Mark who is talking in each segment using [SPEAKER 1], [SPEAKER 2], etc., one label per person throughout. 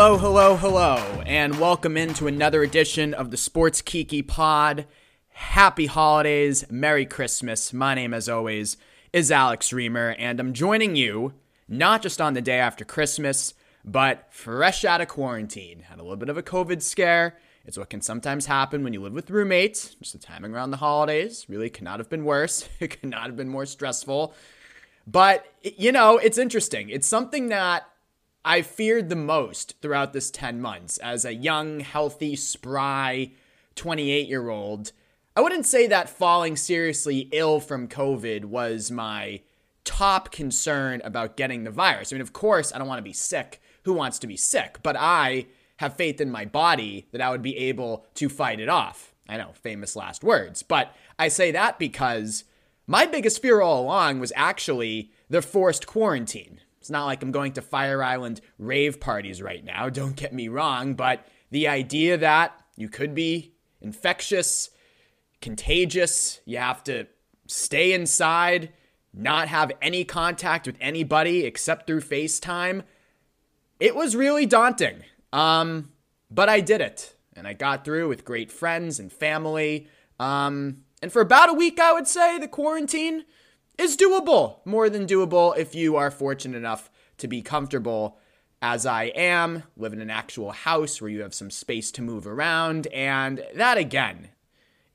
[SPEAKER 1] Hello, hello, hello, and welcome into another edition of the Sports Kiki Pod. Happy holidays, Merry Christmas. My name, as always, is Alex Reimer, and I'm joining you not just on the day after Christmas, but fresh out of quarantine. Had a little bit of a COVID scare. It's what can sometimes happen when you live with roommates. Just the timing around the holidays really could not have been worse. It could not have been more stressful. But, you know, it's interesting. It's something that I feared the most throughout this 10 months as a young, healthy, spry 28 year old. I wouldn't say that falling seriously ill from COVID was my top concern about getting the virus. I mean, of course, I don't want to be sick. Who wants to be sick? But I have faith in my body that I would be able to fight it off. I know, famous last words. But I say that because my biggest fear all along was actually the forced quarantine. It's not like I'm going to Fire Island rave parties right now, don't get me wrong, but the idea that you could be infectious, contagious, you have to stay inside, not have any contact with anybody except through FaceTime, it was really daunting. Um, but I did it, and I got through with great friends and family. Um, and for about a week, I would say the quarantine is doable, more than doable if you are fortunate enough to be comfortable as I am, live in an actual house where you have some space to move around. And that, again,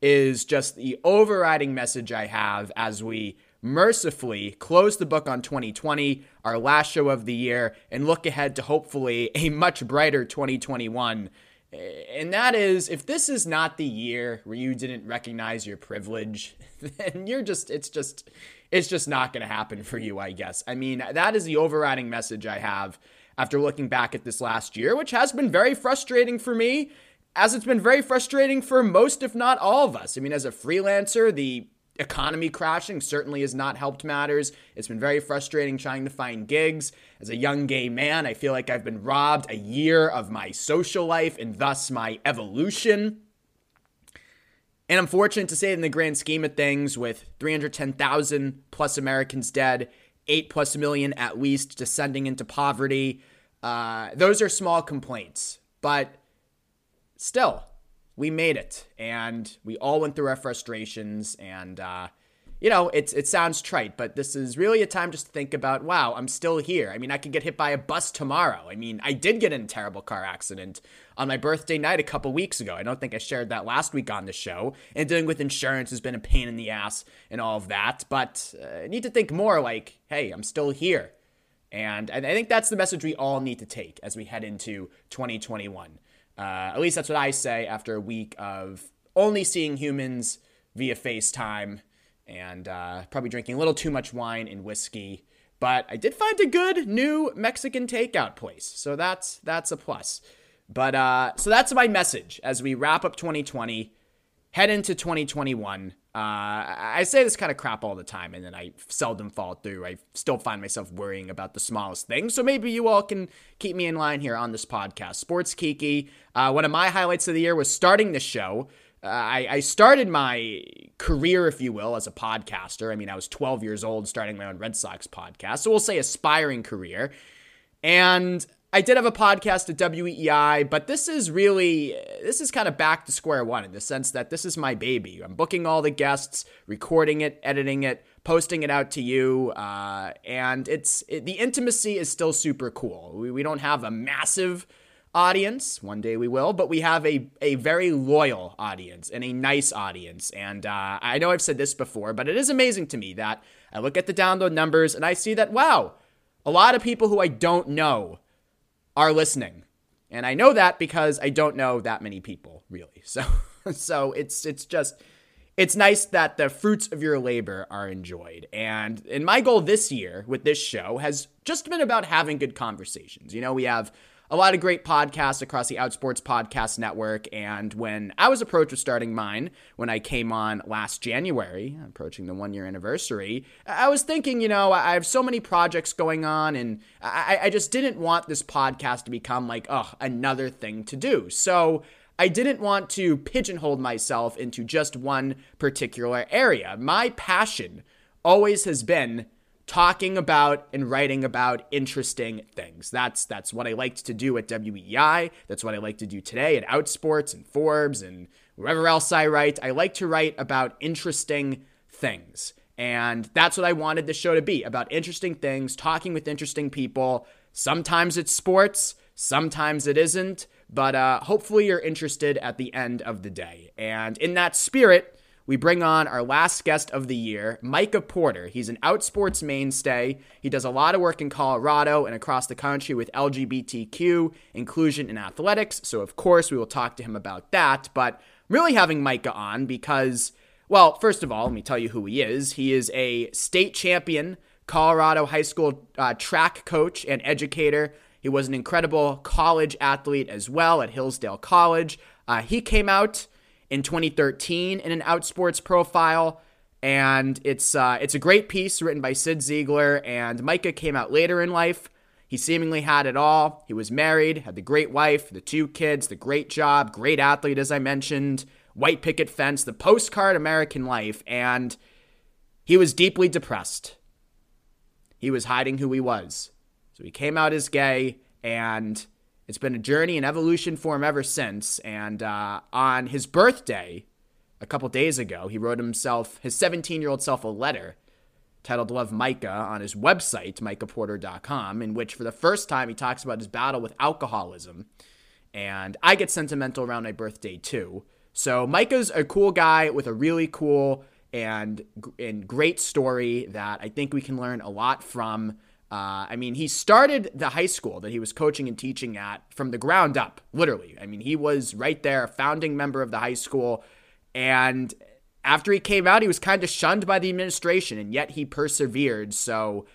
[SPEAKER 1] is just the overriding message I have as we mercifully close the book on 2020, our last show of the year, and look ahead to hopefully a much brighter 2021 and that is if this is not the year where you didn't recognize your privilege, then you're just, it's just, it's just not going to happen for you, I guess. I mean, that is the overriding message I have after looking back at this last year, which has been very frustrating for me, as it's been very frustrating for most, if not all of us. I mean, as a freelancer, the economy crashing certainly has not helped matters. It's been very frustrating trying to find gigs. As a young gay man, I feel like I've been robbed a year of my social life and thus my evolution. And I'm fortunate to say, in the grand scheme of things, with 310,000 plus Americans dead, 8 plus million at least descending into poverty, uh, those are small complaints. But still, we made it and we all went through our frustrations and uh, you know it's it sounds trite but this is really a time just to think about wow i'm still here. I mean i could get hit by a bus tomorrow. I mean i did get in a terrible car accident on my birthday night a couple weeks ago. I don't think i shared that last week on the show. And dealing with insurance has been a pain in the ass and all of that. But uh, i need to think more like hey i'm still here. And I think that's the message we all need to take as we head into 2021 uh, at least that's what I say after a week of only seeing humans via FaceTime and uh, probably drinking a little too much wine and whiskey. But I did find a good new Mexican takeout place, so that's that's a plus. But uh, so that's my message as we wrap up 2020, head into 2021. Uh, I say this kind of crap all the time, and then I seldom fall through. I still find myself worrying about the smallest things. So maybe you all can keep me in line here on this podcast. Sports Kiki. Uh, one of my highlights of the year was starting the show. I, I, started my career, if you will, as a podcaster. I mean, I was 12 years old starting my own Red Sox podcast. So we'll say aspiring career. And I did have a podcast at WEEI, but this is really this is kind of back to square one in the sense that this is my baby. I'm booking all the guests, recording it, editing it, posting it out to you, uh, and it's it, the intimacy is still super cool. We, we don't have a massive audience. One day we will, but we have a, a very loyal audience and a nice audience. And uh, I know I've said this before, but it is amazing to me that I look at the download numbers and I see that, wow, a lot of people who I don't know are listening. And I know that because I don't know that many people really. So so it's it's just it's nice that the fruits of your labor are enjoyed. And and my goal this year with this show has just been about having good conversations. You know, we have a lot of great podcasts across the Outsports Podcast Network. And when I was approached with starting mine, when I came on last January, approaching the one year anniversary, I was thinking, you know, I have so many projects going on, and I, I just didn't want this podcast to become like, oh, another thing to do. So, I didn't want to pigeonhole myself into just one particular area. My passion always has been talking about and writing about interesting things. That's that's what I liked to do at WEEI. That's what I like to do today at Outsports and Forbes and wherever else I write. I like to write about interesting things. And that's what I wanted the show to be about interesting things, talking with interesting people. Sometimes it's sports, sometimes it isn't, but uh, hopefully you're interested at the end of the day. And in that spirit, we bring on our last guest of the year, Micah Porter. He's an outsports mainstay. He does a lot of work in Colorado and across the country with LGBTQ inclusion in athletics. So, of course, we will talk to him about that. But really having Micah on because, well, first of all, let me tell you who he is. He is a state champion, Colorado high school uh, track coach and educator. He was an incredible college athlete as well at Hillsdale College. Uh, he came out in 2013 in an Outsports profile. And it's uh, it's a great piece written by Cyd Zeigler. And Micah came out later in life. He seemingly had it all. He was married, had the great wife, the two kids, the great job, great athlete, as I mentioned, white picket fence, the postcard American life. And he was deeply depressed. He was hiding who he was. So he came out as gay, and it's been a journey and evolution for him ever since. And uh, on his birthday, a couple days ago, he wrote himself, his 17 year old self, a letter titled Love Micah on his website, micahporter.com, in which for the first time he talks about his battle with alcoholism. And I get sentimental around my birthday too. So Micah's a cool guy with a really cool and, and great story that I think we can learn a lot from. Uh, I mean, he started the high school that he was coaching and teaching at from the ground up, literally. I mean, he was right there, a founding member of the high school. And after he came out, he was kind of shunned by the administration, and yet he persevered. So,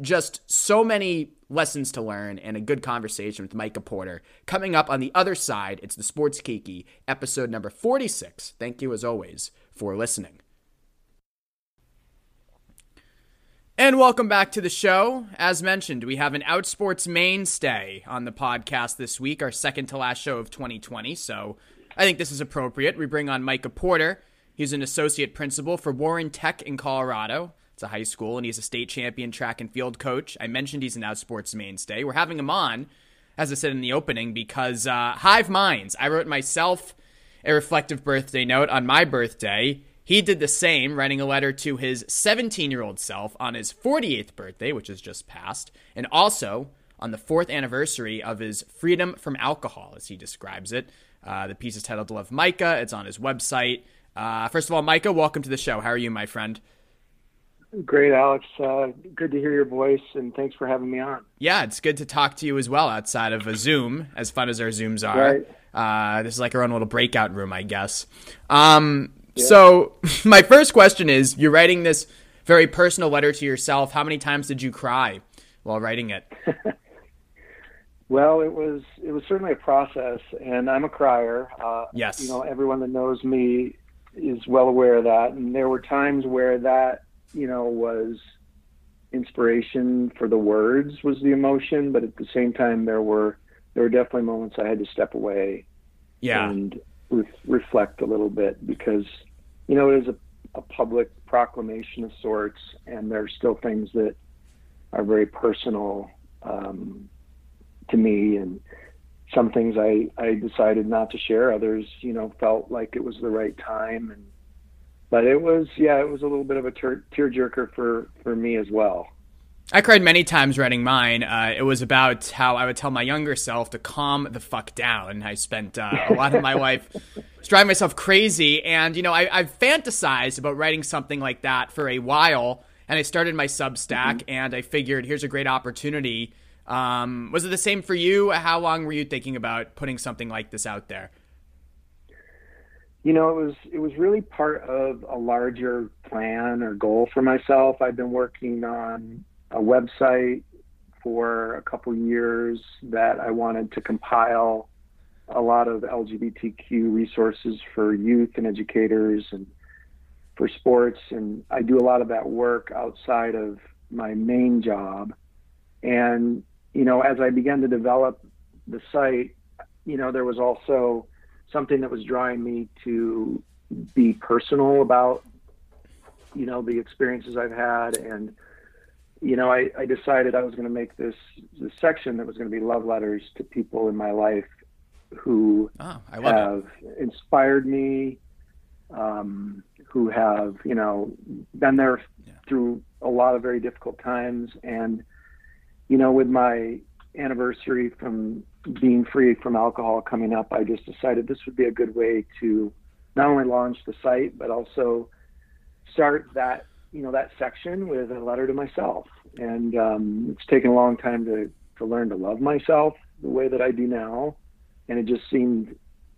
[SPEAKER 1] just so many lessons to learn and a good conversation with Micah Porter. Coming up on the other side, it's the Sports Kiki, episode number 46. Thank you, as always, for listening. And welcome back to the show. As mentioned, we have an Outsports mainstay on the podcast this week, our second to last show of 2020. So I think this is appropriate. We bring on Micah Porter. He's an associate principal for Warren Tech in Colorado. It's a high school, and he's a state champion track and field coach. I mentioned he's an Outsports mainstay. We're having him on, as I said in the opening, because uh, Hive Minds. I wrote myself a reflective birthday note on my birthday he did the same, writing a letter to his 17 year old self on his 48th birthday, which has just passed, and also on the fourth anniversary of his freedom from alcohol, as he describes it. Uh, the piece is titled Love Micah. It's on his website. Uh, first of all, Micah, welcome to the show. How are you, my friend?
[SPEAKER 2] Great, Alex. Uh, good to hear your voice, and thanks for having me on.
[SPEAKER 1] Yeah, it's good to talk to you as well outside of a Zoom, as fun as our Zooms are. Right. Uh, this is like our own little breakout room, I guess. Um, so, my first question is you're writing this very personal letter to yourself. How many times did you cry while writing it?
[SPEAKER 2] well, it was it was certainly a process, and I'm a crier. Uh,
[SPEAKER 1] yes.
[SPEAKER 2] You know, everyone that knows me is well aware of that, and there were times where that you know was inspiration for the words was the emotion, but at the same time there were there were definitely moments I had to step away.
[SPEAKER 1] Yeah.
[SPEAKER 2] And re- reflect a little bit because you know it is a, a public proclamation of sorts, and there are still things that are very personal um, to me, and some things I I decided not to share. Others, you know, felt like it was the right time, and but it was yeah, it was a little bit of a tear jerker for for me as well.
[SPEAKER 1] I cried many times writing mine. Uh, it was about how I would tell my younger self to calm the fuck down. I spent uh, a lot of my life driving myself crazy, and you know, I, I've fantasized about writing something like that for a while. And I started my Substack, mm-hmm. and I figured here's a great opportunity. Um, was it the same for you? How long were you thinking about putting something like this out there?
[SPEAKER 2] You know, it was it was really part of a larger plan or goal for myself. I've been working on a website for a couple years that I wanted to compile a lot of LGBTQ resources for youth and educators and for sports. And I do a lot of that work outside of my main job. And, you know, as I began to develop the site, you know, there was also something that was drawing me to be personal about, you know, the experiences I've had and you know, I, I decided I was going to make this, this section that was going to be love letters to people in my life who
[SPEAKER 1] oh,
[SPEAKER 2] have it. inspired me, um, who have, you know, been there yeah. through a lot of very difficult times. And, you know, with my anniversary from being free from alcohol coming up, I just decided this would be a good way to not only launch the site, but also start that you know that section with a letter to myself. And um, it's taken a long time to to learn to love myself the way that I do now, and it just seemed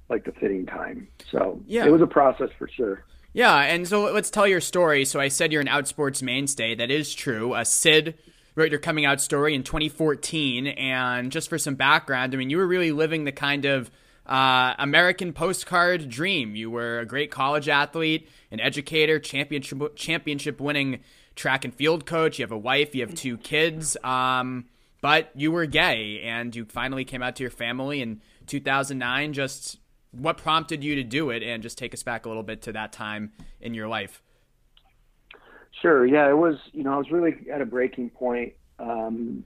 [SPEAKER 2] like the fitting time. So yeah. it was a process for sure.
[SPEAKER 1] Yeah, and so let's tell your story. So I said you're an Outsports mainstay. That is true. Uh, Cyd wrote your coming out story in 2014, and just for some background, I mean, you were really living the kind of uh, American postcard dream. You were a great college athlete, an educator, championship championship winning track and field coach. You have a wife, you have two kids. Um, but you were gay, and you finally came out to your family in 2009. Just what prompted you to do it, and just take us back a little bit to that time in your life.
[SPEAKER 2] Sure. Yeah, it was. You know, I was really at a breaking point um,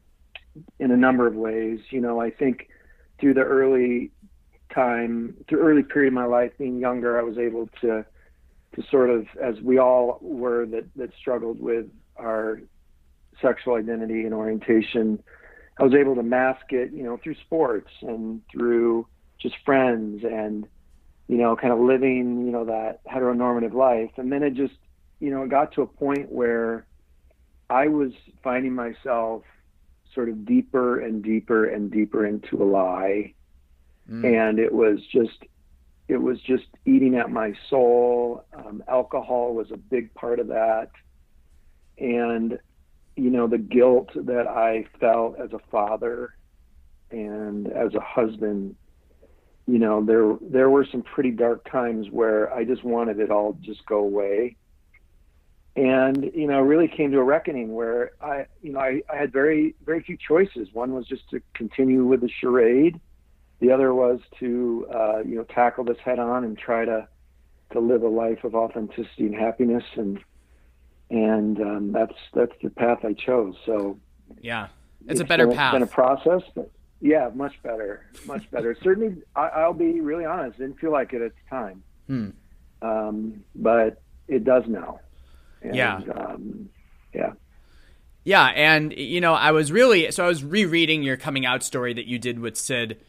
[SPEAKER 2] in a number of ways. You know, I think through the early time, through early period of my life, being younger, I was able to to sort of, as we all were, that that struggled with our sexual identity and orientation. I was able to mask it, you know, through sports and through just friends and, you know, kind of living, you know, that heteronormative life. And then it just, you know, it got to a point where I was finding myself sort of deeper and deeper and deeper into a lie mm. and it was just it was just eating at my soul. Um, alcohol was a big part of that, and you know the guilt that I felt as a father and as a husband. You know there there were some pretty dark times where I just wanted it all just go away and you know really came to a reckoning where i you know I, I, had very very few choices one was just to continue with the charade the other was to uh, you know tackle this head on and try to to live a life of authenticity and happiness and and um, that's that's the path I chose. So
[SPEAKER 1] yeah, it's, it's a better
[SPEAKER 2] been,
[SPEAKER 1] path.
[SPEAKER 2] It's been a process, but yeah, much better, much better. Certainly, I, will be really honest. Didn't feel like it at the time,
[SPEAKER 1] hmm.
[SPEAKER 2] um, but it does now. And,
[SPEAKER 1] yeah,
[SPEAKER 2] um, yeah.
[SPEAKER 1] Yeah, and you know, I was really so I was rereading your coming out story that you did with Cyd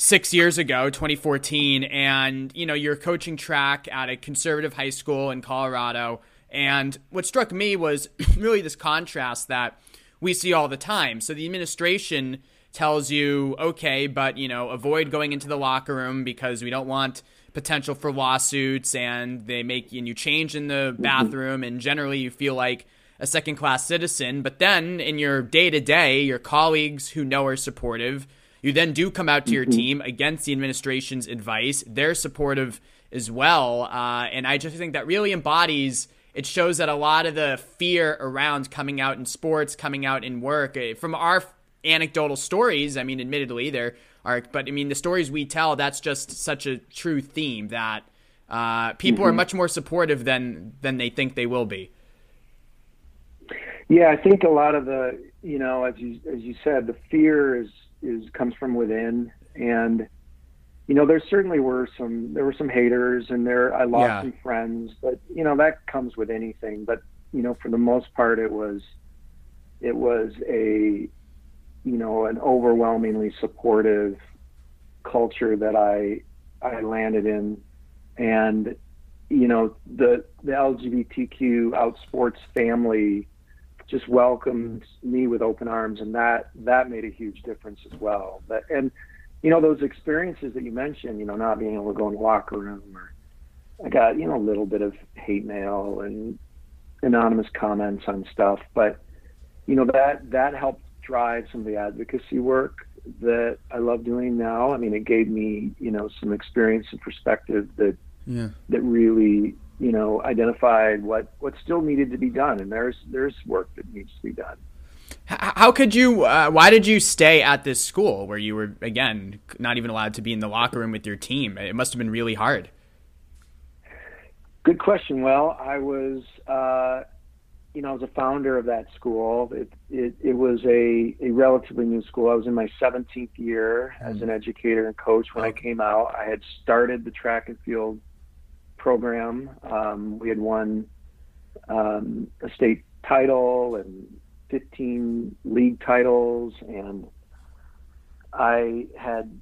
[SPEAKER 1] six years ago, 2014, and you know you're coaching track at a conservative high school in Colorado. And what struck me was really this contrast that we see all the time. So the administration tells you, okay, but you know, avoid going into the locker room because we don't want potential for lawsuits, and they make and you change in the mm-hmm. bathroom, and generally you feel like a second class citizen. But then in your day to day, your colleagues who know are supportive you then do come out to your mm-hmm. team against the administration's advice. They're supportive as well. Uh, and I just think that really embodies it shows that a lot of the fear around coming out in sports, coming out in work, eh, from our anecdotal stories, I mean, admittedly, there are, but I mean, the stories we tell, that's just such a true theme that uh, people mm-hmm. are much more supportive than than they think they will be.
[SPEAKER 2] Yeah, I think a lot of the, you know, as you as you said, the fear is is comes from within. And you know there certainly were some there were some haters and there I lost yeah. some friends but you know that comes with anything. But you know for the most part it was it was a you know an overwhelmingly supportive culture that I I landed in. And you know the the LGBTQ out sports family just welcomed me with open arms, and that that made a huge difference as well. But and you know those experiences that you mentioned, you know, not being able to go in the locker room, or I got you know a little bit of hate mail and anonymous comments on stuff, but you know that that helped drive some of the advocacy work that I love doing now. I mean, it gave me you know some experience and perspective that
[SPEAKER 1] yeah.
[SPEAKER 2] that really you know, identified what what still needed to be done, and there's there's work that needs to be done.
[SPEAKER 1] How could you? Uh, why did you stay at this school where you were again not even allowed to be in the locker room with your team? It must have been really hard.
[SPEAKER 2] Good question. Well, I was, uh, you know, I was a founder of that school. It, it, it was a, a relatively new school. I was in my 17th year as an educator and coach when I came out. I had started the track and field program. Um, we had won um, a state title and 15 league titles, and I had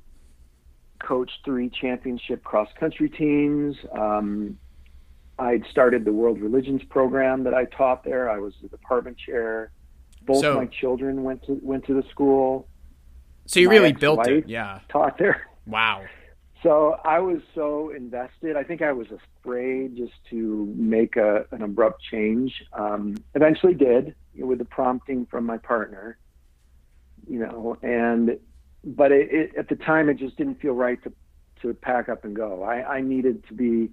[SPEAKER 2] coached three championship cross country teams. Um, I'd started the World Religions program that I taught there. I was the department chair. Both so, my children went to went to the school.
[SPEAKER 1] So you my really built it, yeah.
[SPEAKER 2] Taught there.
[SPEAKER 1] Wow.
[SPEAKER 2] So I was so invested. I think I was afraid just to make a, an abrupt change. Um, eventually, did with the prompting from my partner. You know, and but it, it, at the time, it just didn't feel right to to pack up and go. I, I needed to be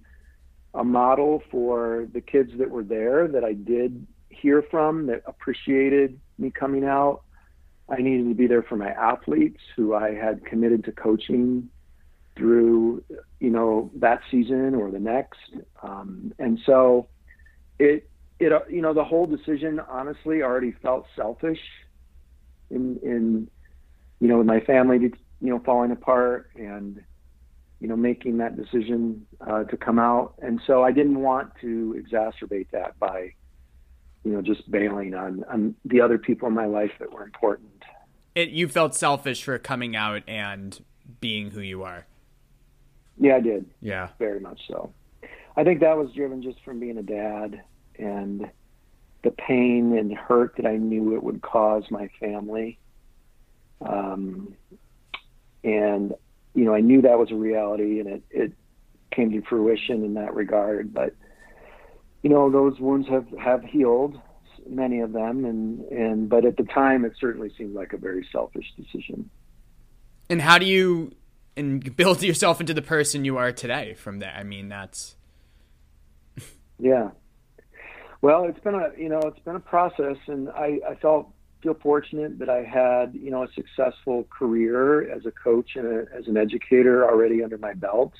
[SPEAKER 2] a model for the kids that were there that I did hear from that appreciated me coming out. I needed to be there for my athletes who I had committed to coaching through, you know, that season or the next. Um, and so it, it, you know, the whole decision honestly already felt selfish in, in, you know, with my family, you know, falling apart and, you know, making that decision uh, to come out. And so I didn't want to exacerbate that by, you know, just bailing on, on the other people in my life that were important.
[SPEAKER 1] It, you felt selfish for coming out and being who you are.
[SPEAKER 2] Yeah, I did.
[SPEAKER 1] Yeah.
[SPEAKER 2] Very much so. I think that was driven just from being a dad and the pain and hurt that I knew it would cause my family. Um, and you know, I knew that was a reality, and it it came to fruition in that regard. But you know, those wounds have have healed, many of them, and and but at the time, it certainly seemed like a very selfish decision.
[SPEAKER 1] And how do you and build yourself into the person you are today from there? I mean, that's
[SPEAKER 2] yeah. Well, it's been a you know it's been a process, and I I felt feel fortunate that I had, you know, a successful career as a coach and a, as an educator already under my belt.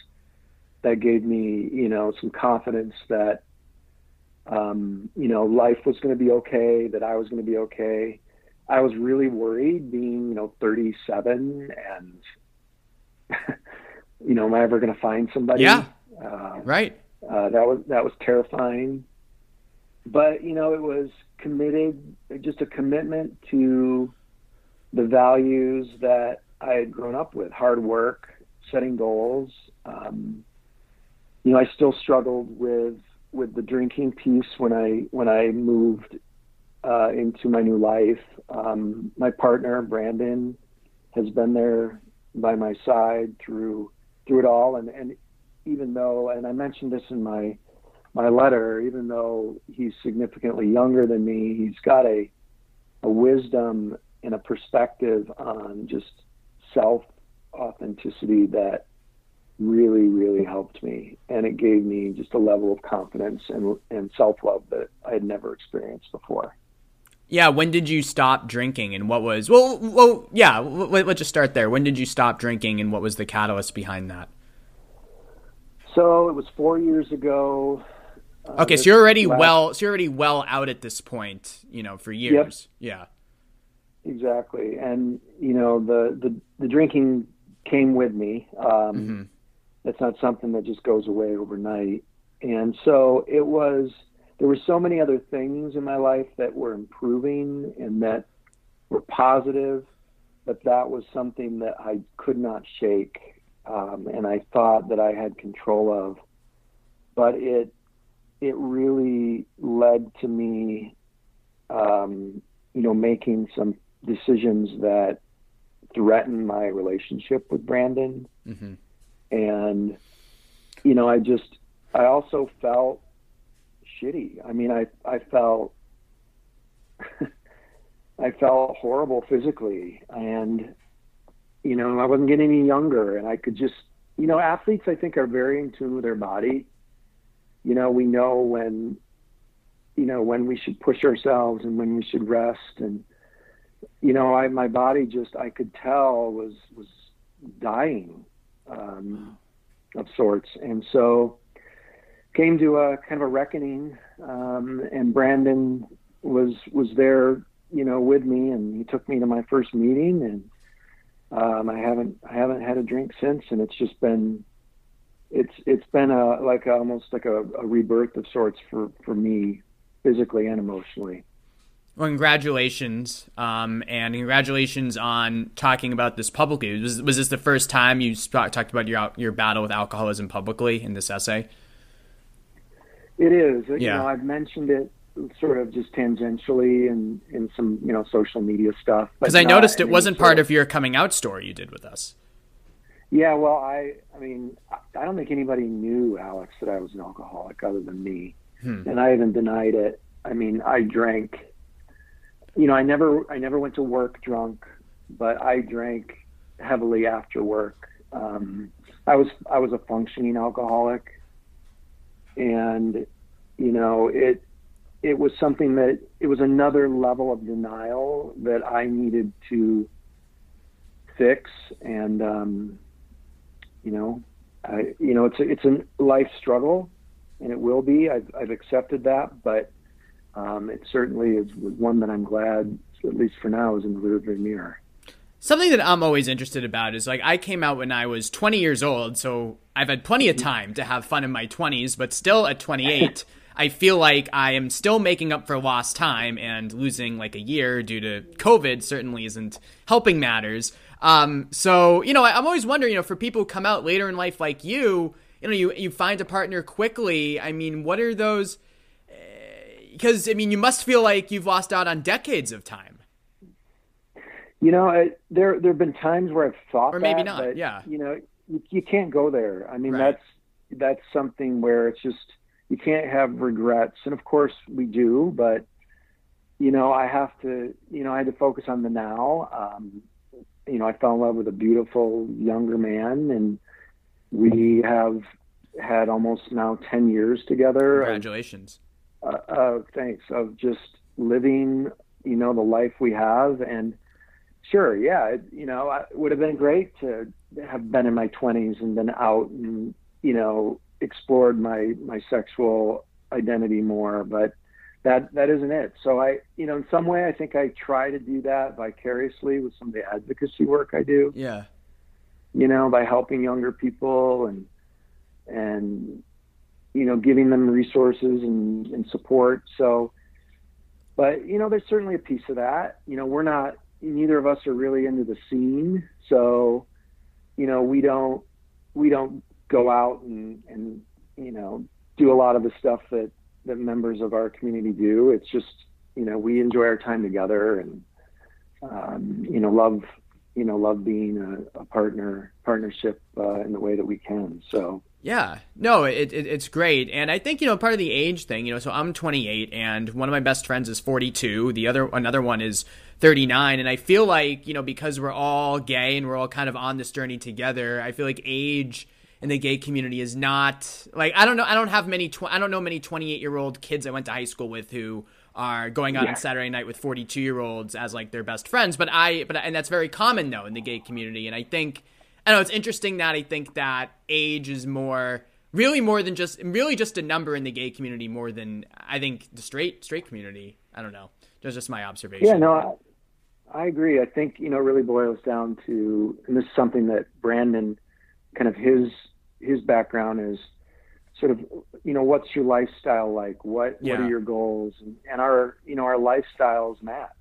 [SPEAKER 2] That gave me, you know, some confidence that, um, you know, life was going to be okay, that I was going to be okay. I was really worried being, you know, 37 and, you know, am I ever going to find somebody?
[SPEAKER 1] Yeah. Uh, right.
[SPEAKER 2] Uh, that was that was terrifying but you know, it was committed, just a commitment to the values that I had grown up with: hard work, setting goals. Um, you know, I still struggled with with the drinking piece when I when I moved uh, into my new life. Um, my partner Brandon has been there by my side through through it all, and and even though, and I mentioned this in my my letter, even though he's significantly younger than me, he's got a a wisdom and a perspective on just self authenticity that really, really helped me. And it gave me just a level of confidence and, and self love that I had never experienced before.
[SPEAKER 1] Yeah. When did you stop drinking and what was, well, well, yeah, let's just start there. When did you stop drinking and what was the catalyst behind that?
[SPEAKER 2] So it was four years ago.
[SPEAKER 1] Uh, okay, so you're already last... well. So you're already well out at this point. You know, for years. Yep.
[SPEAKER 2] Yeah. Exactly, and you know the the the drinking came with me. Um, mm-hmm. It's not something that just goes away overnight, and so it was. There were so many other things in my life that were improving and that were positive, but that was something that I could not shake, um, and I thought that I had control of. But it it really led to me, um, you know, making some decisions that threatened my relationship with Brandon. Mm-hmm. And, you know, I just, I also felt shitty. I mean, I, I felt, I felt horrible physically and, you know, I wasn't getting any younger and I could just, you know, athletes I think are very in tune with their body you know, we know when, you know, when we should push ourselves and when we should rest. And, you know, I, my body just, I could tell was, was dying, um, of sorts. And so came to a kind of a reckoning. Um, and Brandon was was there, you know, with me, and he took me to my first meeting, and um, I haven't I haven't had a drink since, and it's just been it's it's been a like a, almost like a, a rebirth of sorts for for me, physically and emotionally.
[SPEAKER 1] Well, congratulations, um, and congratulations on talking about this publicly. Was, was this the first time you talked about your your battle with alcoholism publicly in this essay?
[SPEAKER 2] It is. Yeah. You know, I've mentioned it sort of just tangentially in in some you know social media stuff.
[SPEAKER 1] Because I noticed it wasn't part of, your coming out story you did with us.
[SPEAKER 2] Yeah, well, I I mean, I don't think anybody knew Alex that I was an alcoholic other than me, hmm. and I even denied it. I mean, I drank. You know, I never I never went to work drunk, but I drank heavily after work. Um, I was I was a functioning alcoholic, and you know it it was something that it was another level of denial that I needed to fix. And um, you know I, you know it's a, it's a life struggle and it will be. I've, I've accepted that but um, it certainly is one that I'm glad at least for now is in the rearview mirror
[SPEAKER 1] Something that I'm always interested about is like I came out when I was 20 years old, so I've had plenty of time to have fun in my 20s, but still at 28, I feel like I am still making up for lost time and losing like a year due to COVID certainly isn't helping matters. Um, so, you know, I, am always wondering, you know, for people who come out later in life like you, you know, you, you find a partner quickly. I mean, what are those? Because, uh, I mean, you must feel like you've lost out on decades of time.
[SPEAKER 2] You know, I, there there have been times where I've thought,
[SPEAKER 1] or maybe
[SPEAKER 2] that,
[SPEAKER 1] not.
[SPEAKER 2] But,
[SPEAKER 1] yeah,
[SPEAKER 2] you know, you, you can't go there. I mean, right. that's that's something where it's just you can't have regrets. And of course we do, but you know, I have to, you know, I had to focus on the now. Um, you know, I fell in love with a beautiful younger man and we have had almost now 10 years together.
[SPEAKER 1] Congratulations.
[SPEAKER 2] Of, uh, uh, thanks. Of just living, you know, the life we have. And sure, yeah, it, you know, it would have been great to have been in my 20s and been out and, you know, explored my my sexual identity more, but that that isn't it. So I, you know, in some way, I think I try to do that vicariously with some of the advocacy work I do.
[SPEAKER 1] Yeah.
[SPEAKER 2] You know, by helping younger people and and you know giving them resources and, and support. So, but you know, there's certainly a piece of that. You know, we're not neither of us are really into the scene, so you know we don't we don't go out and, and you know do a lot of the stuff that that members of our community do. It's just you know we enjoy our time together and um, you know love you know love being a, a partner partnership uh, in the way that we can. So
[SPEAKER 1] yeah, no, it, it, it's great, and I think you know part of the age thing. You know, so I'm 28, and one of my best friends is 42. The other another one is 39, and I feel like you know because we're all gay and we're all kind of on this journey together. I feel like age in the gay community is not like I don't know I don't have many tw- I don't know many 28 year old kids I went to high school with who are going out yeah. on Saturday night with 42 year olds as like their best friends but I but and that's very common though in the gay community and I think I know it's interesting that I think that age is more really more than just really just a number in the gay community more than I think the straight straight community. I don't know. That's just my observation.
[SPEAKER 2] Yeah no I, I agree. I think you know it really boils down to and this is something that Brandon kind of his his background is sort of you know what's your lifestyle like? What yeah. what are your goals? And, and our you know our lifestyles match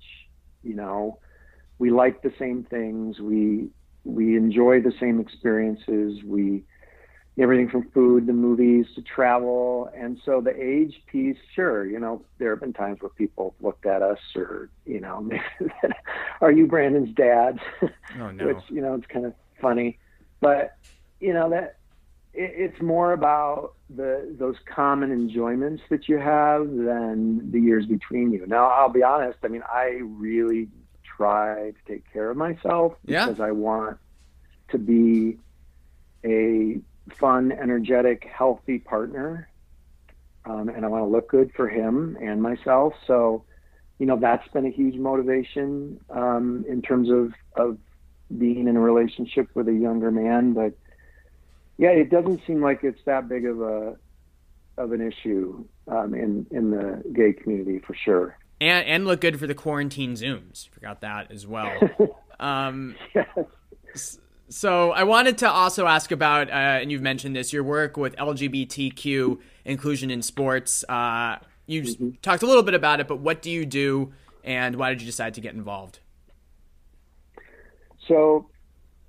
[SPEAKER 2] you know? We like the same things. We we enjoy the same experiences we everything from food to movies to travel and so the age piece sure you know there have been times where people looked at us or you know are you brandon's dad
[SPEAKER 1] oh, no.
[SPEAKER 2] which you know it's kind of funny but you know that it's more about the those common enjoyments that you have than the years between you. Now, I'll be honest. I mean, I really try to take care of myself
[SPEAKER 1] yeah.
[SPEAKER 2] because I want to be a fun, energetic, healthy partner, um, and I want to look good for him and myself. So, you know, that's been a huge motivation um, in terms of of being in a relationship with a younger man, but yeah, it doesn't seem like it's that big of a of an issue um, in in the gay community for sure.
[SPEAKER 1] And and look good for the quarantine zooms. Forgot that as well. Um, yes. So I wanted to also ask about, uh, and you've mentioned this, your work with LGBTQ inclusion in sports. Uh, you mm-hmm. talked a little bit about it, but what do you do, and why did you decide to get involved?
[SPEAKER 2] So,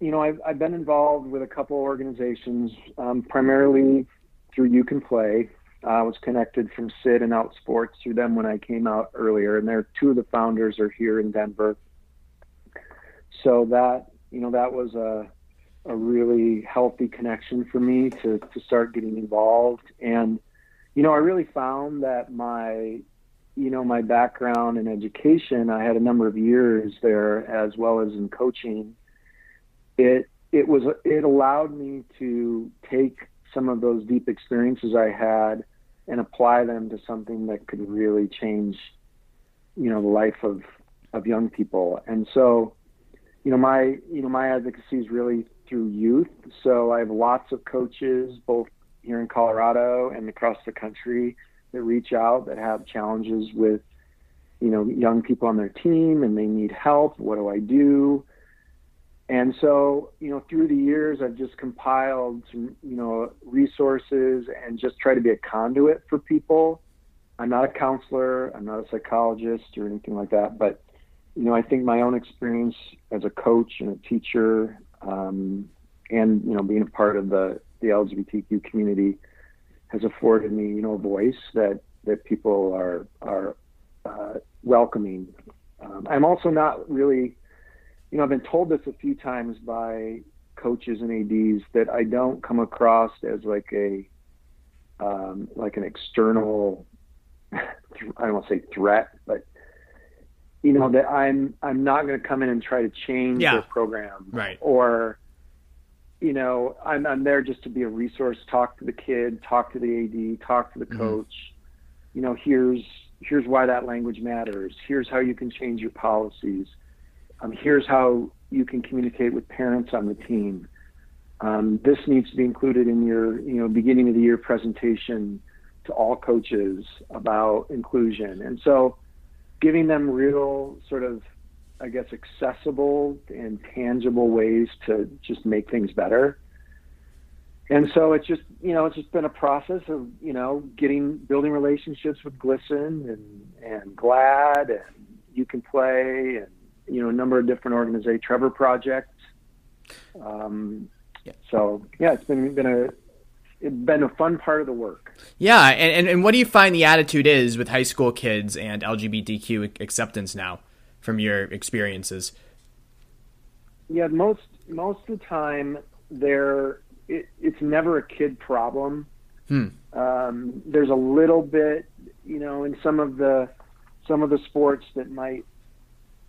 [SPEAKER 2] you know, I've, I've been involved with a couple organizations, um, primarily through You Can Play. I was connected from Cyd and Outsports through them when I came out earlier, and they're two of the founders are here in Denver. So that you know that was a a really healthy connection for me to to start getting involved, and you know I really found that my you know my background in education, I had a number of years there as well as in coaching. It it was it allowed me to take some of those deep experiences I had and apply them to something that could really change, you know, the life of, of young people. And so, you know, my, you know, my advocacy is really through youth. So I have lots of coaches, both here in Colorado and across the country that reach out that have challenges with, you know, young people on their team and they need help. What do I do? And so, you know, through the years, I've just compiled some, you know, resources and just try to be a conduit for people. I'm not a counselor, I'm not a psychologist or anything like that, but, you know, I think my own experience as a coach and a teacher, um, and you know, being a part of the the LGBTQ community has afforded me, you know, a voice that that people are are uh, welcoming. Um, I'm also not really you know, I've been told this a few times by coaches and ads that I don't come across as like a um, like an external I don't want to say threat, but you know that I'm I'm not going to come in and try to change yeah. their program,
[SPEAKER 1] right?
[SPEAKER 2] Or you know I'm I'm there just to be a resource, talk to the kid, talk to the AD, talk to the mm-hmm. coach. You know, here's here's why that language matters. Here's how you can change your policies um, here's how you can communicate with parents on the team. Um, this needs to be included in your, you know, beginning of the year presentation to all coaches about inclusion. And so, giving them real sort of, I guess, accessible and tangible ways to just make things better. And so it's just, you know, it's just been a process of, you know, getting building relationships with GLSEN and and GLAAD and you can play and you know a number of different organizations, Trevor Project. Um, yeah. So yeah, it's been been a it's been a fun part of the work.
[SPEAKER 1] Yeah, and, and, and what do you find the attitude is with high school kids and LGBTQ acceptance now, from your experiences?
[SPEAKER 2] Yeah, most most of the time they're it, it's never a kid problem.
[SPEAKER 1] Hmm.
[SPEAKER 2] Um, there's a little bit, you know, in some of the some of the sports that might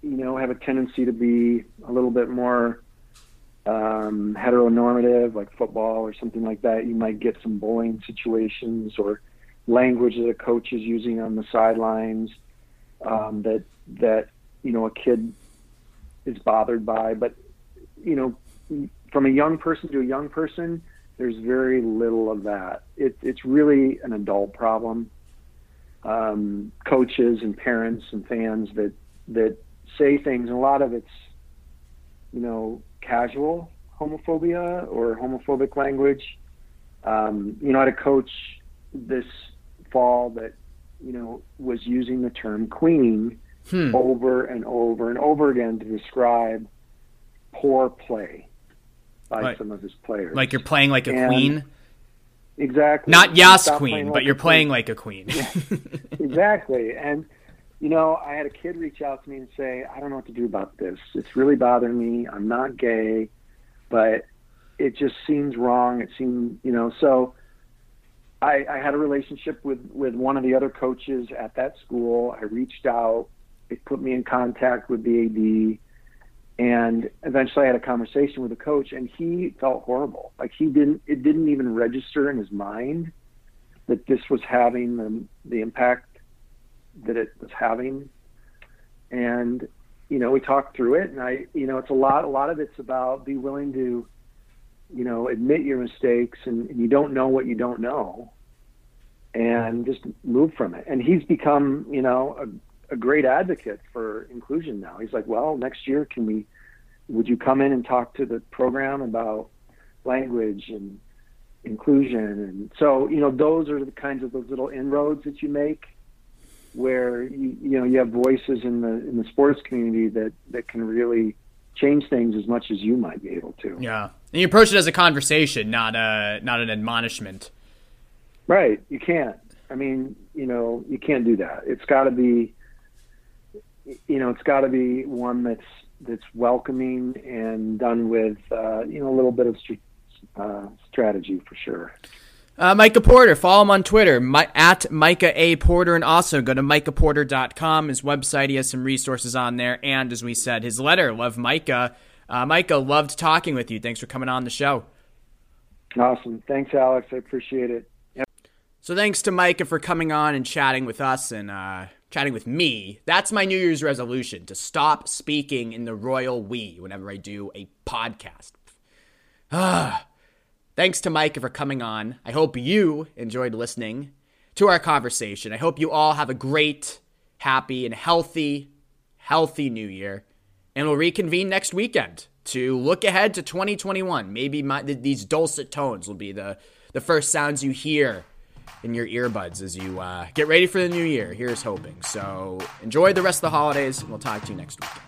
[SPEAKER 2] you know, have a tendency to be a little bit more um, heteronormative, like football or something like that. You might get some bullying situations or language that a coach is using on the sidelines um, that that you know a kid is bothered by. But you know, from a young person to a young person, there's very little of that. It, it's really an adult problem. Um, coaches and parents and fans that that say things, and a lot of it's, you know, casual homophobia or homophobic language. Um, you know, I had a coach this fall that, you know, was using the term queen hmm. over and over and over again to describe poor play by like, some of his players.
[SPEAKER 1] Like you're playing like a and queen?
[SPEAKER 2] Exactly.
[SPEAKER 1] Not Yas Queen, but like you're playing queen. like a queen.
[SPEAKER 2] exactly. And you know, I had a kid reach out to me and say, I don't know what to do about this. It's really bothering me. I'm not gay, but it just seems wrong. It seemed, you know, so I, I had a relationship with, with one of the other coaches at that school. I reached out. It put me in contact with the AD. And eventually I had a conversation with the coach and he felt horrible. Like he didn't, it didn't even register in his mind that this was having the, the impact that it was having. And, you know, we talked through it and I, you know, it's a lot, a lot of it's about be willing to, you know, admit your mistakes and, and you don't know what you don't know and just move from it. And he's become, you know, a great advocate for inclusion now. He's like, well, next year, can we, would you come in and talk to the program about language and inclusion? And so, you know, those are the kinds of those little inroads that you make where you, you know, you have voices in the, in the sports community that, that can really change things as much as you might be able to.
[SPEAKER 1] Yeah. And you approach it as a conversation, not a, not an admonishment.
[SPEAKER 2] Right. You can't. I mean, you know, you can't do that. It's got to be, you know, it's got to be one that's that's welcoming and done with, uh, you know, a little bit of uh, strategy for sure.
[SPEAKER 1] Uh, Micah Porter, follow him on Twitter my, at Micah A. Porter, and also go to MicahPorter.com. His website, he has some resources on there. And as we said, his letter, Love Micah. Uh, Micah, loved talking with you. Thanks for coming on the show.
[SPEAKER 2] Awesome. Thanks, Alex. I appreciate it.
[SPEAKER 1] So thanks to Micah for coming on and chatting with us and uh, chatting with me. That's my New Year's resolution to stop speaking in the royal we whenever I do a podcast. Ah. Thanks to Mike for coming on. I hope you enjoyed listening to our conversation. I hope you all have a great, happy, and healthy, healthy new year. And we'll reconvene next weekend to look ahead to 2021. Maybe my, these dulcet tones will be the, the first sounds you hear in your earbuds as you uh, get ready for the new year. Here's hoping. So enjoy the rest of the holidays, and we'll talk to you next week.